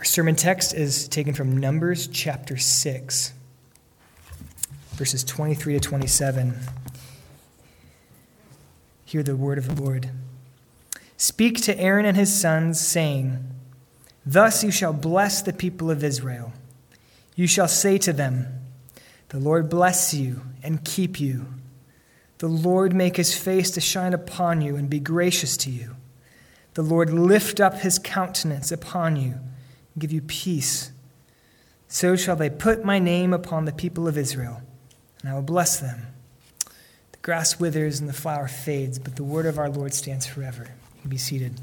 Our sermon text is taken from Numbers chapter 6, verses 23 to 27. Hear the word of the Lord. Speak to Aaron and his sons, saying, Thus you shall bless the people of Israel. You shall say to them, The Lord bless you and keep you. The Lord make his face to shine upon you and be gracious to you. The Lord lift up his countenance upon you give you peace. So shall they put my name upon the people of Israel, and I will bless them. The grass withers and the flower fades, but the word of our Lord stands forever. You can be seated.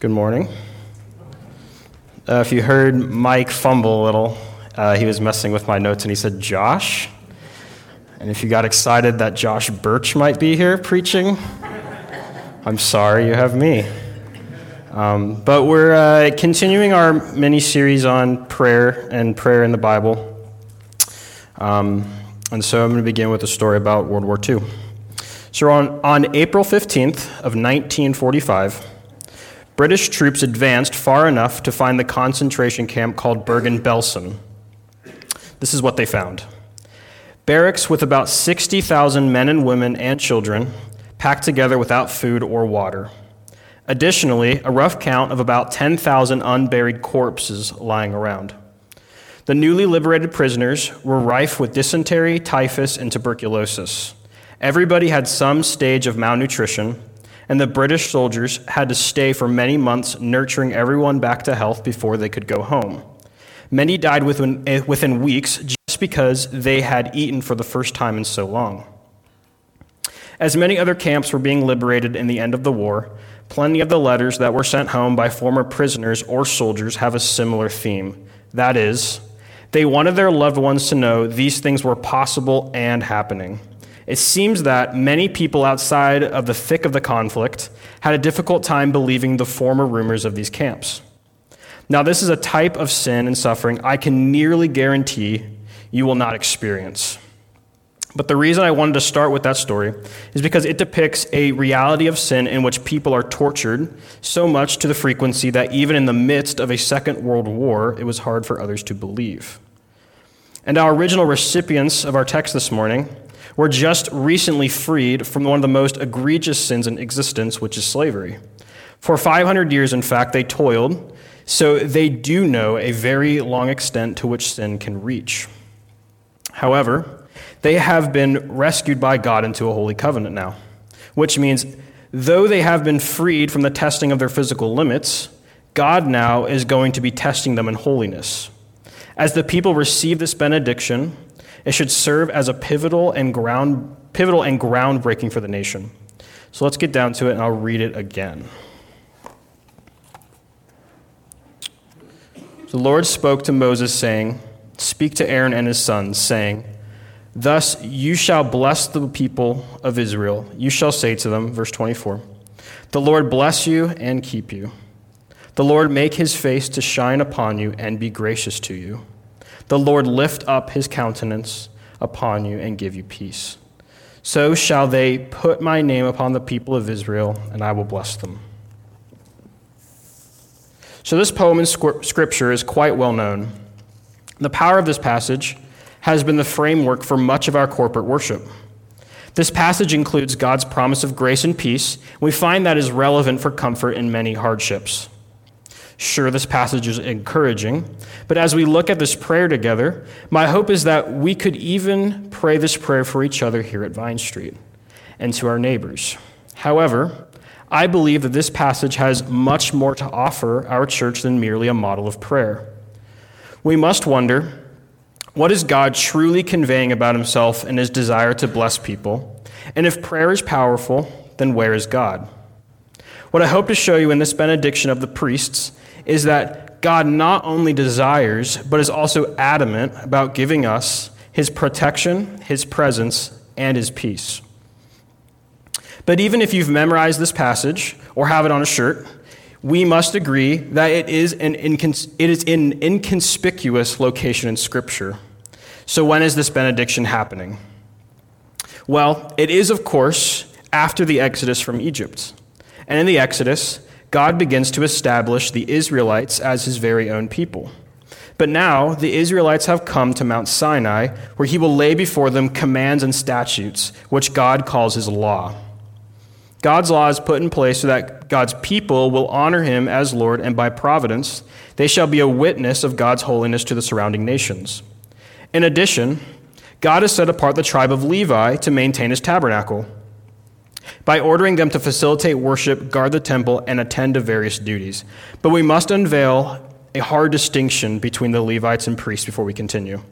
Good morning. Uh, if you heard Mike fumble a little, uh, he was messing with my notes and he said, Josh. And if you got excited that Josh Birch might be here preaching, I'm sorry you have me. Um, but we're uh, continuing our mini series on prayer and prayer in the Bible. Um, and so I'm going to begin with a story about World War II. So on, on April 15th of 1945, British troops advanced far enough to find the concentration camp called Bergen Belsen. This is what they found barracks with about 60,000 men and women and children packed together without food or water. Additionally, a rough count of about 10,000 unburied corpses lying around. The newly liberated prisoners were rife with dysentery, typhus, and tuberculosis. Everybody had some stage of malnutrition, and the British soldiers had to stay for many months nurturing everyone back to health before they could go home. Many died within, eh, within weeks because they had eaten for the first time in so long. As many other camps were being liberated in the end of the war, plenty of the letters that were sent home by former prisoners or soldiers have a similar theme. That is, they wanted their loved ones to know these things were possible and happening. It seems that many people outside of the thick of the conflict had a difficult time believing the former rumors of these camps. Now, this is a type of sin and suffering I can nearly guarantee you will not experience. But the reason I wanted to start with that story is because it depicts a reality of sin in which people are tortured so much to the frequency that even in the midst of a Second World War, it was hard for others to believe. And our original recipients of our text this morning were just recently freed from one of the most egregious sins in existence, which is slavery. For 500 years, in fact, they toiled, so they do know a very long extent to which sin can reach. However, they have been rescued by God into a holy covenant now, which means though they have been freed from the testing of their physical limits, God now is going to be testing them in holiness. As the people receive this benediction, it should serve as a pivotal and ground pivotal and groundbreaking for the nation. So let's get down to it and I'll read it again. The Lord spoke to Moses saying, Speak to Aaron and his sons, saying, Thus you shall bless the people of Israel. You shall say to them, verse 24, The Lord bless you and keep you. The Lord make his face to shine upon you and be gracious to you. The Lord lift up his countenance upon you and give you peace. So shall they put my name upon the people of Israel, and I will bless them. So, this poem in Scripture is quite well known. The power of this passage has been the framework for much of our corporate worship. This passage includes God's promise of grace and peace. We find that is relevant for comfort in many hardships. Sure, this passage is encouraging, but as we look at this prayer together, my hope is that we could even pray this prayer for each other here at Vine Street and to our neighbors. However, I believe that this passage has much more to offer our church than merely a model of prayer. We must wonder what is God truly conveying about himself and his desire to bless people? And if prayer is powerful, then where is God? What I hope to show you in this benediction of the priests is that God not only desires, but is also adamant about giving us his protection, his presence, and his peace. But even if you've memorized this passage or have it on a shirt, we must agree that it is, an incons- it is inconspicuous location in Scripture. So, when is this benediction happening? Well, it is, of course, after the Exodus from Egypt. And in the Exodus, God begins to establish the Israelites as his very own people. But now the Israelites have come to Mount Sinai, where he will lay before them commands and statutes, which God calls his law. God's law is put in place so that God's people will honor him as Lord, and by providence, they shall be a witness of God's holiness to the surrounding nations. In addition, God has set apart the tribe of Levi to maintain his tabernacle by ordering them to facilitate worship, guard the temple, and attend to various duties. But we must unveil a hard distinction between the Levites and priests before we continue.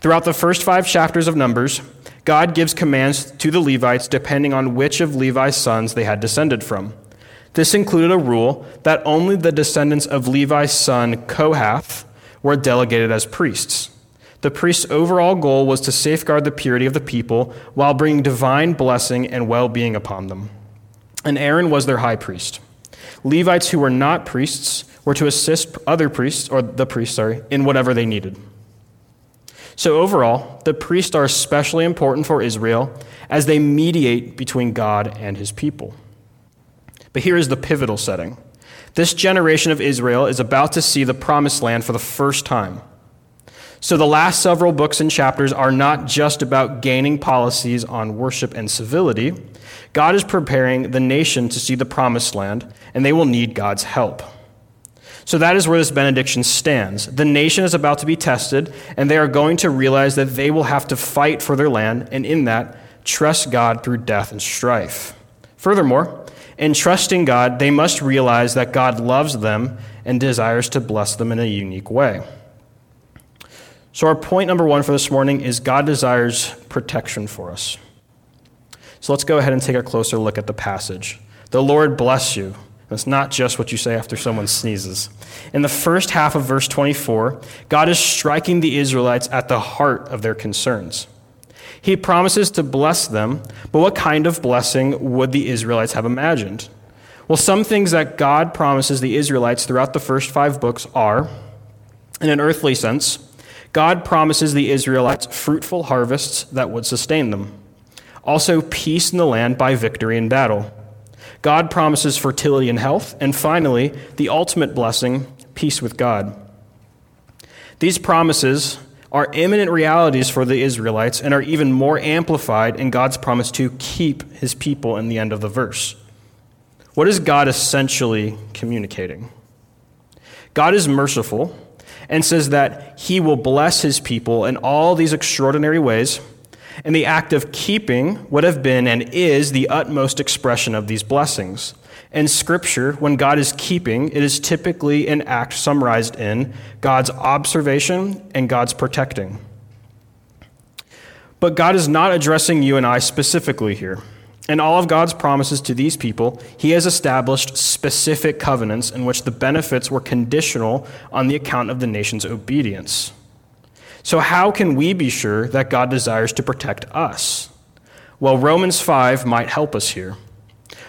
Throughout the first five chapters of Numbers, God gives commands to the Levites depending on which of Levi's sons they had descended from. This included a rule that only the descendants of Levi's son Kohath were delegated as priests. The priest's overall goal was to safeguard the purity of the people while bringing divine blessing and well being upon them. And Aaron was their high priest. Levites who were not priests were to assist other priests, or the priests, sorry, in whatever they needed. So, overall, the priests are especially important for Israel as they mediate between God and his people. But here is the pivotal setting this generation of Israel is about to see the promised land for the first time. So, the last several books and chapters are not just about gaining policies on worship and civility. God is preparing the nation to see the promised land, and they will need God's help. So that is where this benediction stands. The nation is about to be tested, and they are going to realize that they will have to fight for their land, and in that, trust God through death and strife. Furthermore, in trusting God, they must realize that God loves them and desires to bless them in a unique way. So, our point number one for this morning is God desires protection for us. So, let's go ahead and take a closer look at the passage. The Lord bless you. That's not just what you say after someone sneezes. In the first half of verse 24, God is striking the Israelites at the heart of their concerns. He promises to bless them, but what kind of blessing would the Israelites have imagined? Well, some things that God promises the Israelites throughout the first five books are, in an earthly sense, God promises the Israelites fruitful harvests that would sustain them. Also, peace in the land by victory in battle. God promises fertility and health. And finally, the ultimate blessing, peace with God. These promises are imminent realities for the Israelites and are even more amplified in God's promise to keep his people in the end of the verse. What is God essentially communicating? God is merciful and says that he will bless his people in all these extraordinary ways and the act of keeping would have been and is the utmost expression of these blessings. In Scripture, when God is keeping, it is typically an act summarized in God's observation and God's protecting. But God is not addressing you and I specifically here. In all of God's promises to these people, He has established specific covenants in which the benefits were conditional on the account of the nation's obedience. So, how can we be sure that God desires to protect us? Well, Romans 5 might help us here.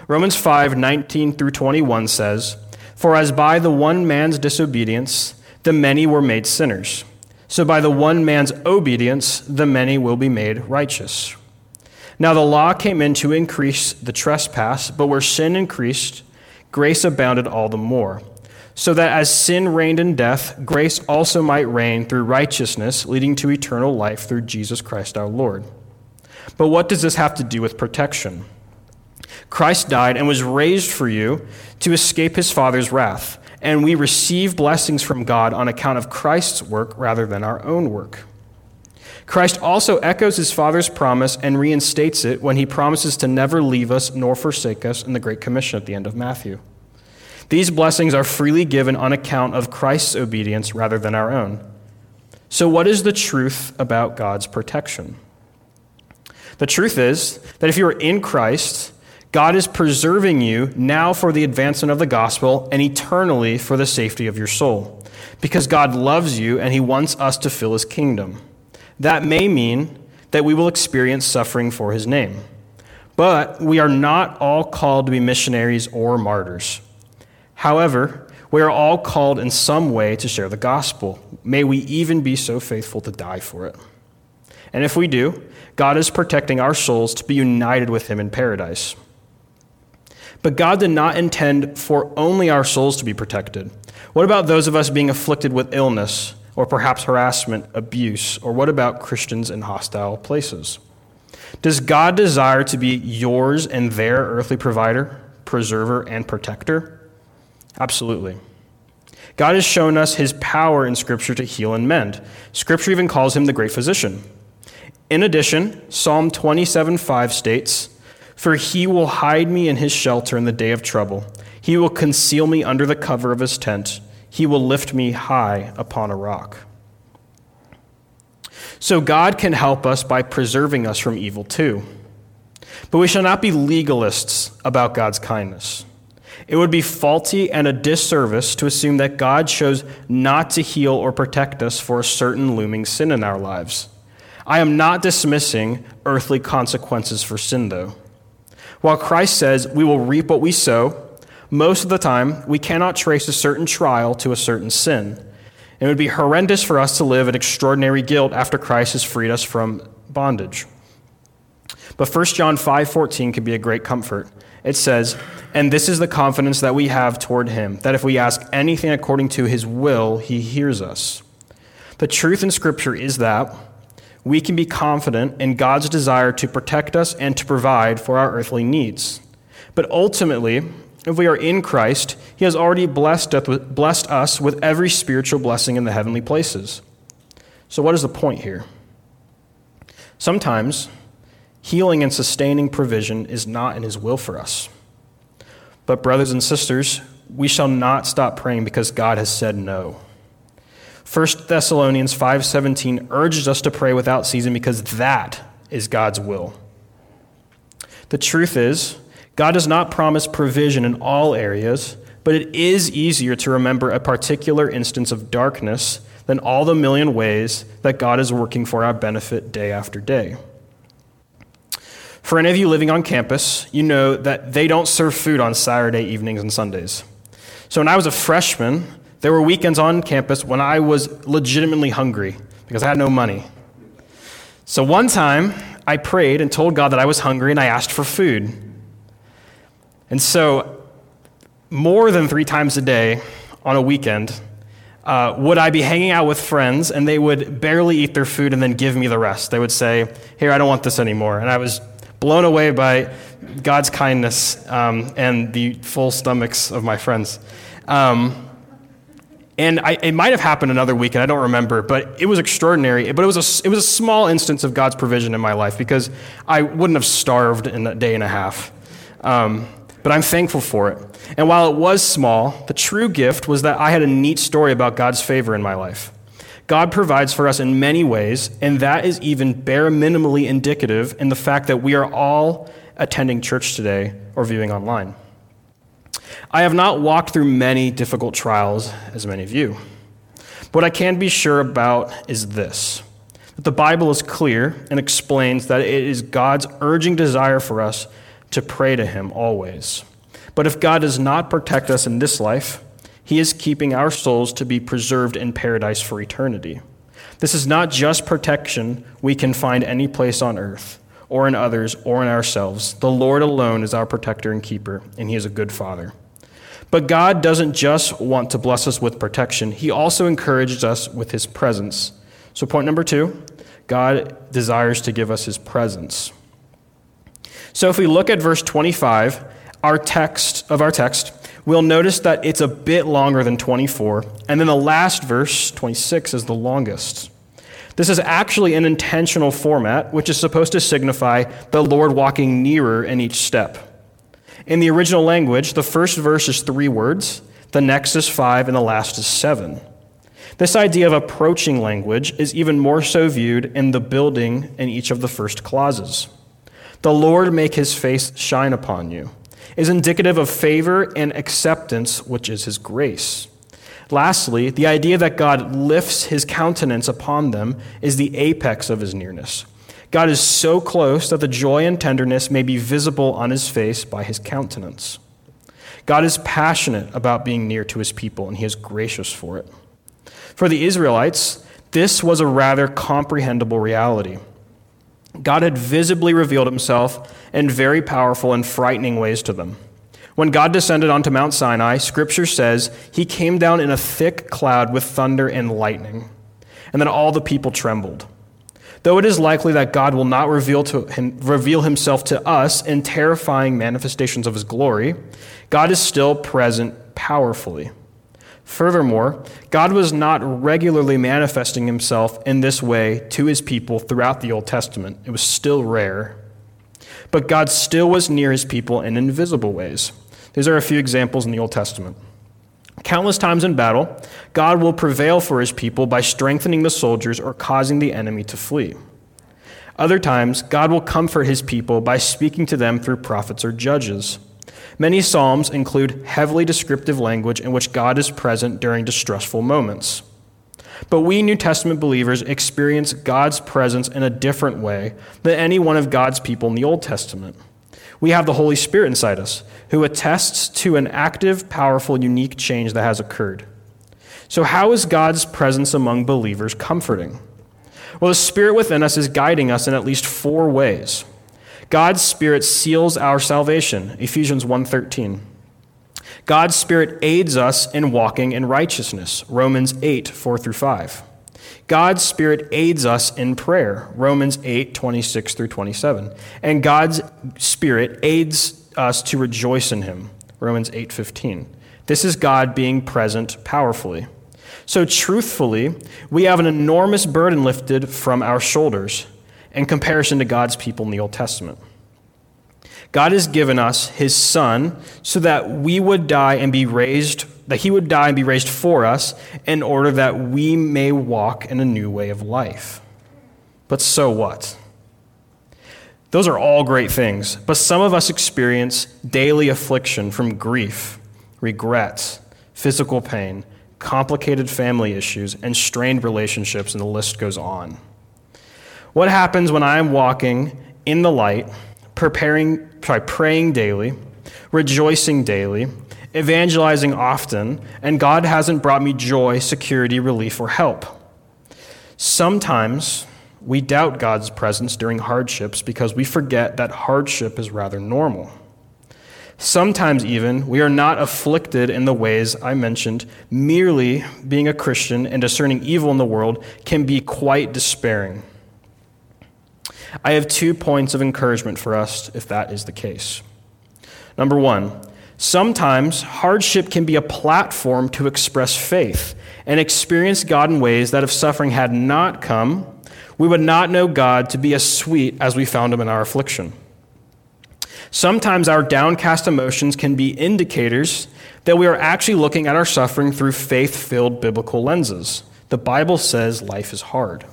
Romans 5 19 through 21 says, For as by the one man's disobedience the many were made sinners, so by the one man's obedience the many will be made righteous. Now the law came in to increase the trespass, but where sin increased, grace abounded all the more so that as sin reigned in death, grace also might reign through righteousness, leading to eternal life through Jesus Christ our Lord. But what does this have to do with protection? Christ died and was raised for you to escape his Father's wrath, and we receive blessings from God on account of Christ's work rather than our own work. Christ also echoes his Father's promise and reinstates it when he promises to never leave us nor forsake us in the Great Commission at the end of Matthew. These blessings are freely given on account of Christ's obedience rather than our own. So, what is the truth about God's protection? The truth is that if you are in Christ, God is preserving you now for the advancement of the gospel and eternally for the safety of your soul. Because God loves you and he wants us to fill his kingdom. That may mean that we will experience suffering for his name. But we are not all called to be missionaries or martyrs. However, we are all called in some way to share the gospel. May we even be so faithful to die for it. And if we do, God is protecting our souls to be united with Him in paradise. But God did not intend for only our souls to be protected. What about those of us being afflicted with illness, or perhaps harassment, abuse, or what about Christians in hostile places? Does God desire to be yours and their earthly provider, preserver, and protector? Absolutely. God has shown us his power in Scripture to heal and mend. Scripture even calls him the great physician. In addition, Psalm 27 5 states, For he will hide me in his shelter in the day of trouble. He will conceal me under the cover of his tent. He will lift me high upon a rock. So God can help us by preserving us from evil too. But we shall not be legalists about God's kindness. It would be faulty and a disservice to assume that God chose not to heal or protect us for a certain looming sin in our lives. I am not dismissing earthly consequences for sin, though. While Christ says we will reap what we sow, most of the time we cannot trace a certain trial to a certain sin. It would be horrendous for us to live in extraordinary guilt after Christ has freed us from bondage. But 1 John 5:14 can be a great comfort. It says, "And this is the confidence that we have toward him, that if we ask anything according to his will, he hears us." The truth in scripture is that we can be confident in God's desire to protect us and to provide for our earthly needs. But ultimately, if we are in Christ, He has already blessed us with every spiritual blessing in the heavenly places. So, what is the point here? Sometimes, healing and sustaining provision is not in His will for us. But, brothers and sisters, we shall not stop praying because God has said no. 1 Thessalonians 5:17 urges us to pray without ceasing because that is God's will. The truth is, God does not promise provision in all areas, but it is easier to remember a particular instance of darkness than all the million ways that God is working for our benefit day after day. For any of you living on campus, you know that they don't serve food on Saturday evenings and Sundays. So when I was a freshman, there were weekends on campus when I was legitimately hungry because I had no money. So one time, I prayed and told God that I was hungry and I asked for food. And so, more than three times a day on a weekend, uh, would I be hanging out with friends and they would barely eat their food and then give me the rest? They would say, Here, I don't want this anymore. And I was blown away by God's kindness um, and the full stomachs of my friends. Um, and I, it might have happened another week, and I don't remember, but it was extraordinary. But it was, a, it was a small instance of God's provision in my life because I wouldn't have starved in a day and a half. Um, but I'm thankful for it. And while it was small, the true gift was that I had a neat story about God's favor in my life. God provides for us in many ways, and that is even bare minimally indicative in the fact that we are all attending church today or viewing online. I have not walked through many difficult trials as many of you. What I can be sure about is this that the Bible is clear and explains that it is God's urging desire for us to pray to Him always. But if God does not protect us in this life, He is keeping our souls to be preserved in paradise for eternity. This is not just protection we can find any place on earth, or in others, or in ourselves. The Lord alone is our protector and keeper, and He is a good Father. But God doesn't just want to bless us with protection, He also encourages us with His presence. So, point number two God desires to give us His presence. So if we look at verse 25, our text of our text, we'll notice that it's a bit longer than 24, and then the last verse, 26, is the longest. This is actually an intentional format, which is supposed to signify the Lord walking nearer in each step. In the original language, the first verse is three words, the next is five, and the last is seven. This idea of approaching language is even more so viewed in the building in each of the first clauses the Lord make his face shine upon you, is indicative of favor and acceptance, which is his grace. Lastly, the idea that God lifts his countenance upon them is the apex of his nearness. God is so close that the joy and tenderness may be visible on his face by his countenance. God is passionate about being near to his people, and he is gracious for it. For the Israelites, this was a rather comprehensible reality. God had visibly revealed himself in very powerful and frightening ways to them. When God descended onto Mount Sinai, Scripture says he came down in a thick cloud with thunder and lightning, and then all the people trembled. Though it is likely that God will not reveal, to him, reveal himself to us in terrifying manifestations of his glory, God is still present powerfully. Furthermore, God was not regularly manifesting himself in this way to his people throughout the Old Testament. It was still rare. But God still was near his people in invisible ways. These are a few examples in the Old Testament. Countless times in battle, God will prevail for his people by strengthening the soldiers or causing the enemy to flee. Other times, God will comfort his people by speaking to them through prophets or judges. Many Psalms include heavily descriptive language in which God is present during distressful moments. But we New Testament believers experience God's presence in a different way than any one of God's people in the Old Testament. We have the Holy Spirit inside us, who attests to an active, powerful, unique change that has occurred. So, how is God's presence among believers comforting? Well, the Spirit within us is guiding us in at least four ways. God's Spirit seals our salvation, Ephesians 1:13. God's Spirit aids us in walking in righteousness, Romans 8, 4 through 5. God's Spirit aids us in prayer, Romans 8, 26 through 27. And God's Spirit aids us to rejoice in Him, Romans 8, 15. This is God being present powerfully. So, truthfully, we have an enormous burden lifted from our shoulders in comparison to God's people in the Old Testament. God has given us his son so that we would die and be raised, that he would die and be raised for us in order that we may walk in a new way of life. But so what? Those are all great things, but some of us experience daily affliction from grief, regret, physical pain, complicated family issues, and strained relationships, and the list goes on. What happens when I am walking in the light, preparing, sorry, praying daily, rejoicing daily, evangelizing often, and God hasn't brought me joy, security, relief, or help? Sometimes we doubt God's presence during hardships because we forget that hardship is rather normal. Sometimes, even, we are not afflicted in the ways I mentioned. Merely being a Christian and discerning evil in the world can be quite despairing. I have two points of encouragement for us if that is the case. Number one, sometimes hardship can be a platform to express faith and experience God in ways that if suffering had not come, we would not know God to be as sweet as we found him in our affliction. Sometimes our downcast emotions can be indicators that we are actually looking at our suffering through faith filled biblical lenses. The Bible says life is hard.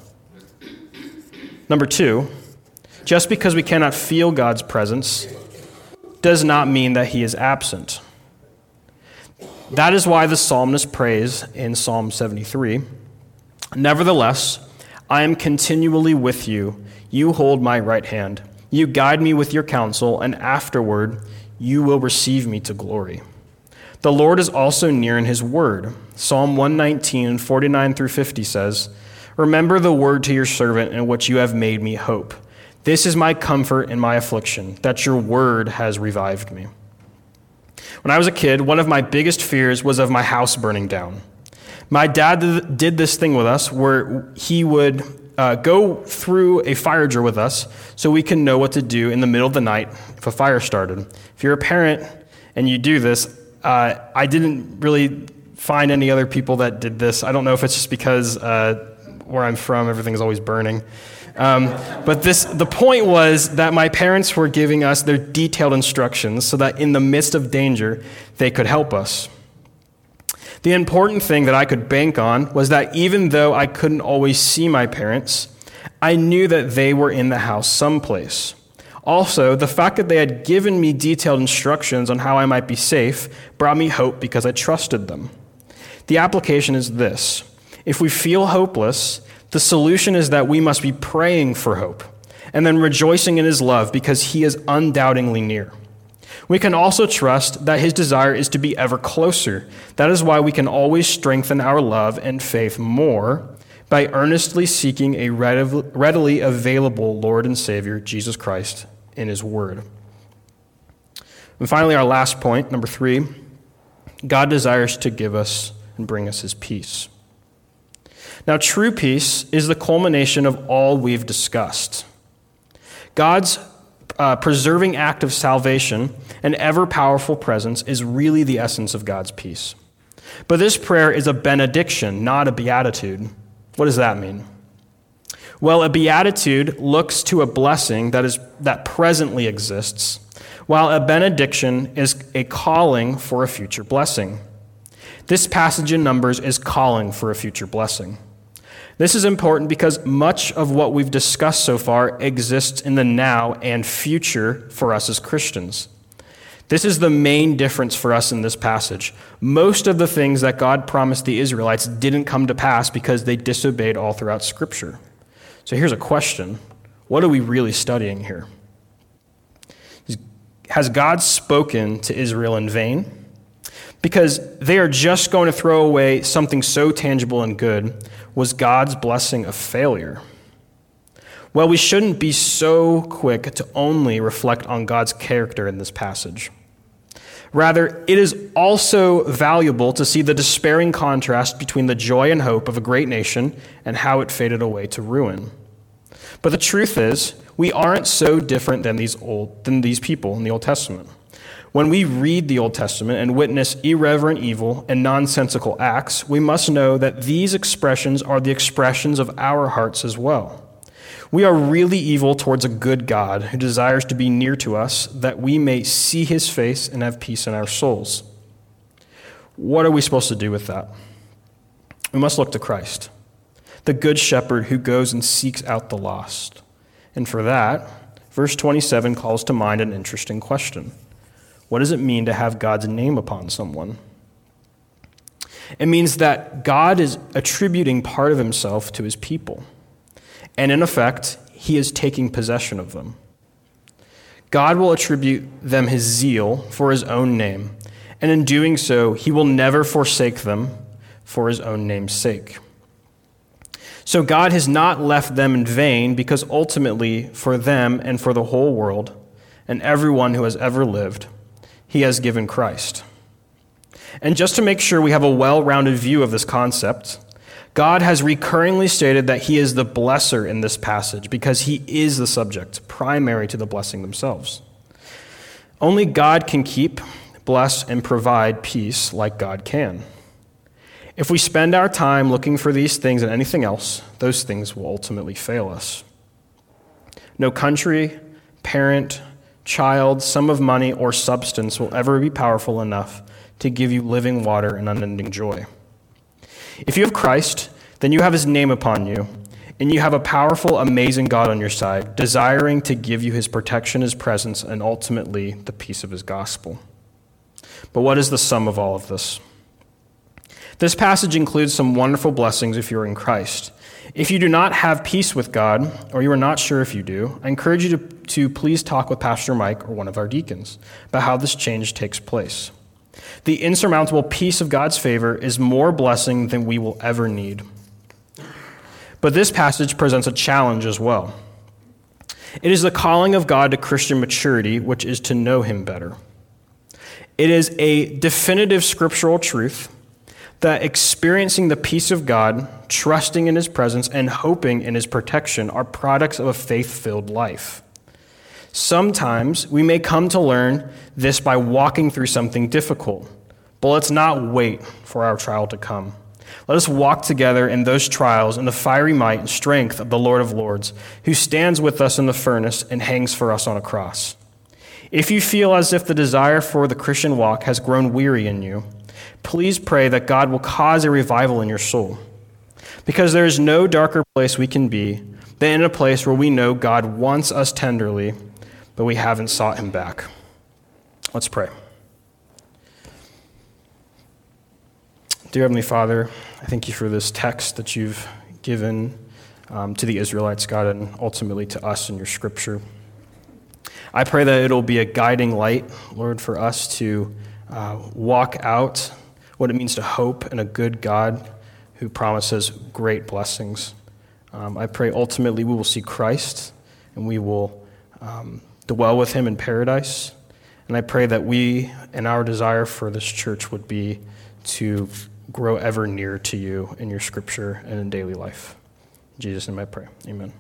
Number two, just because we cannot feel God's presence does not mean that he is absent. That is why the psalmist prays in Psalm 73 Nevertheless, I am continually with you. You hold my right hand. You guide me with your counsel, and afterward you will receive me to glory. The Lord is also near in his word. Psalm 119, 49 through 50 says, Remember the word to your servant in which you have made me hope. This is my comfort in my affliction, that your word has revived me. When I was a kid, one of my biggest fears was of my house burning down. My dad did this thing with us where he would uh, go through a fire drill with us so we can know what to do in the middle of the night if a fire started. If you're a parent and you do this, uh, I didn't really find any other people that did this. I don't know if it's just because uh, where I'm from, everything's always burning. Um, but this, the point was that my parents were giving us their detailed instructions so that in the midst of danger, they could help us. The important thing that I could bank on was that even though I couldn't always see my parents, I knew that they were in the house someplace. Also, the fact that they had given me detailed instructions on how I might be safe brought me hope because I trusted them. The application is this if we feel hopeless, the solution is that we must be praying for hope and then rejoicing in his love because he is undoubtedly near. We can also trust that his desire is to be ever closer. That is why we can always strengthen our love and faith more by earnestly seeking a readily available Lord and Savior, Jesus Christ, in His Word. And finally, our last point, number three God desires to give us and bring us His peace. Now, true peace is the culmination of all we've discussed. God's uh, preserving act of salvation and ever powerful presence is really the essence of God's peace. But this prayer is a benediction, not a beatitude. What does that mean? Well, a beatitude looks to a blessing that, is, that presently exists, while a benediction is a calling for a future blessing. This passage in Numbers is calling for a future blessing. This is important because much of what we've discussed so far exists in the now and future for us as Christians. This is the main difference for us in this passage. Most of the things that God promised the Israelites didn't come to pass because they disobeyed all throughout Scripture. So here's a question What are we really studying here? Has God spoken to Israel in vain? Because they are just going to throw away something so tangible and good was God's blessing a failure? Well, we shouldn't be so quick to only reflect on God's character in this passage. Rather, it is also valuable to see the despairing contrast between the joy and hope of a great nation and how it faded away to ruin. But the truth is, we aren't so different than these, old, than these people in the Old Testament. When we read the Old Testament and witness irreverent evil and nonsensical acts, we must know that these expressions are the expressions of our hearts as well. We are really evil towards a good God who desires to be near to us that we may see his face and have peace in our souls. What are we supposed to do with that? We must look to Christ, the good shepherd who goes and seeks out the lost. And for that, verse 27 calls to mind an interesting question. What does it mean to have God's name upon someone? It means that God is attributing part of himself to his people. And in effect, he is taking possession of them. God will attribute them his zeal for his own name, and in doing so, he will never forsake them for his own name's sake. So God has not left them in vain because ultimately, for them and for the whole world, and everyone who has ever lived, he has given Christ. And just to make sure we have a well rounded view of this concept, God has recurringly stated that He is the blesser in this passage because He is the subject, primary to the blessing themselves. Only God can keep, bless, and provide peace like God can. If we spend our time looking for these things and anything else, those things will ultimately fail us. No country, parent, child, sum of money, or substance will ever be powerful enough to give you living water and unending joy. If you have Christ, then you have his name upon you, and you have a powerful, amazing God on your side, desiring to give you his protection, his presence, and ultimately the peace of his gospel. But what is the sum of all of this? This passage includes some wonderful blessings if you're in Christ. If you do not have peace with God, or you are not sure if you do, I encourage you to, to please talk with Pastor Mike or one of our deacons about how this change takes place. The insurmountable peace of God's favor is more blessing than we will ever need. But this passage presents a challenge as well. It is the calling of God to Christian maturity, which is to know Him better. It is a definitive scriptural truth that experiencing the peace of God, trusting in His presence, and hoping in His protection are products of a faith filled life. Sometimes we may come to learn this by walking through something difficult, but let's not wait for our trial to come. Let us walk together in those trials in the fiery might and strength of the Lord of Lords, who stands with us in the furnace and hangs for us on a cross. If you feel as if the desire for the Christian walk has grown weary in you, please pray that God will cause a revival in your soul. Because there is no darker place we can be than in a place where we know God wants us tenderly, but we haven't sought him back. Let's pray. Dear Heavenly Father, I thank you for this text that you've given um, to the Israelites, God, and ultimately to us in your scripture. I pray that it'll be a guiding light, Lord, for us to uh, walk out what it means to hope in a good God who promises great blessings. Um, I pray ultimately we will see Christ and we will um, dwell with him in paradise. And I pray that we and our desire for this church would be to grow ever near to you in your scripture and in daily life. In Jesus' name I pray. Amen.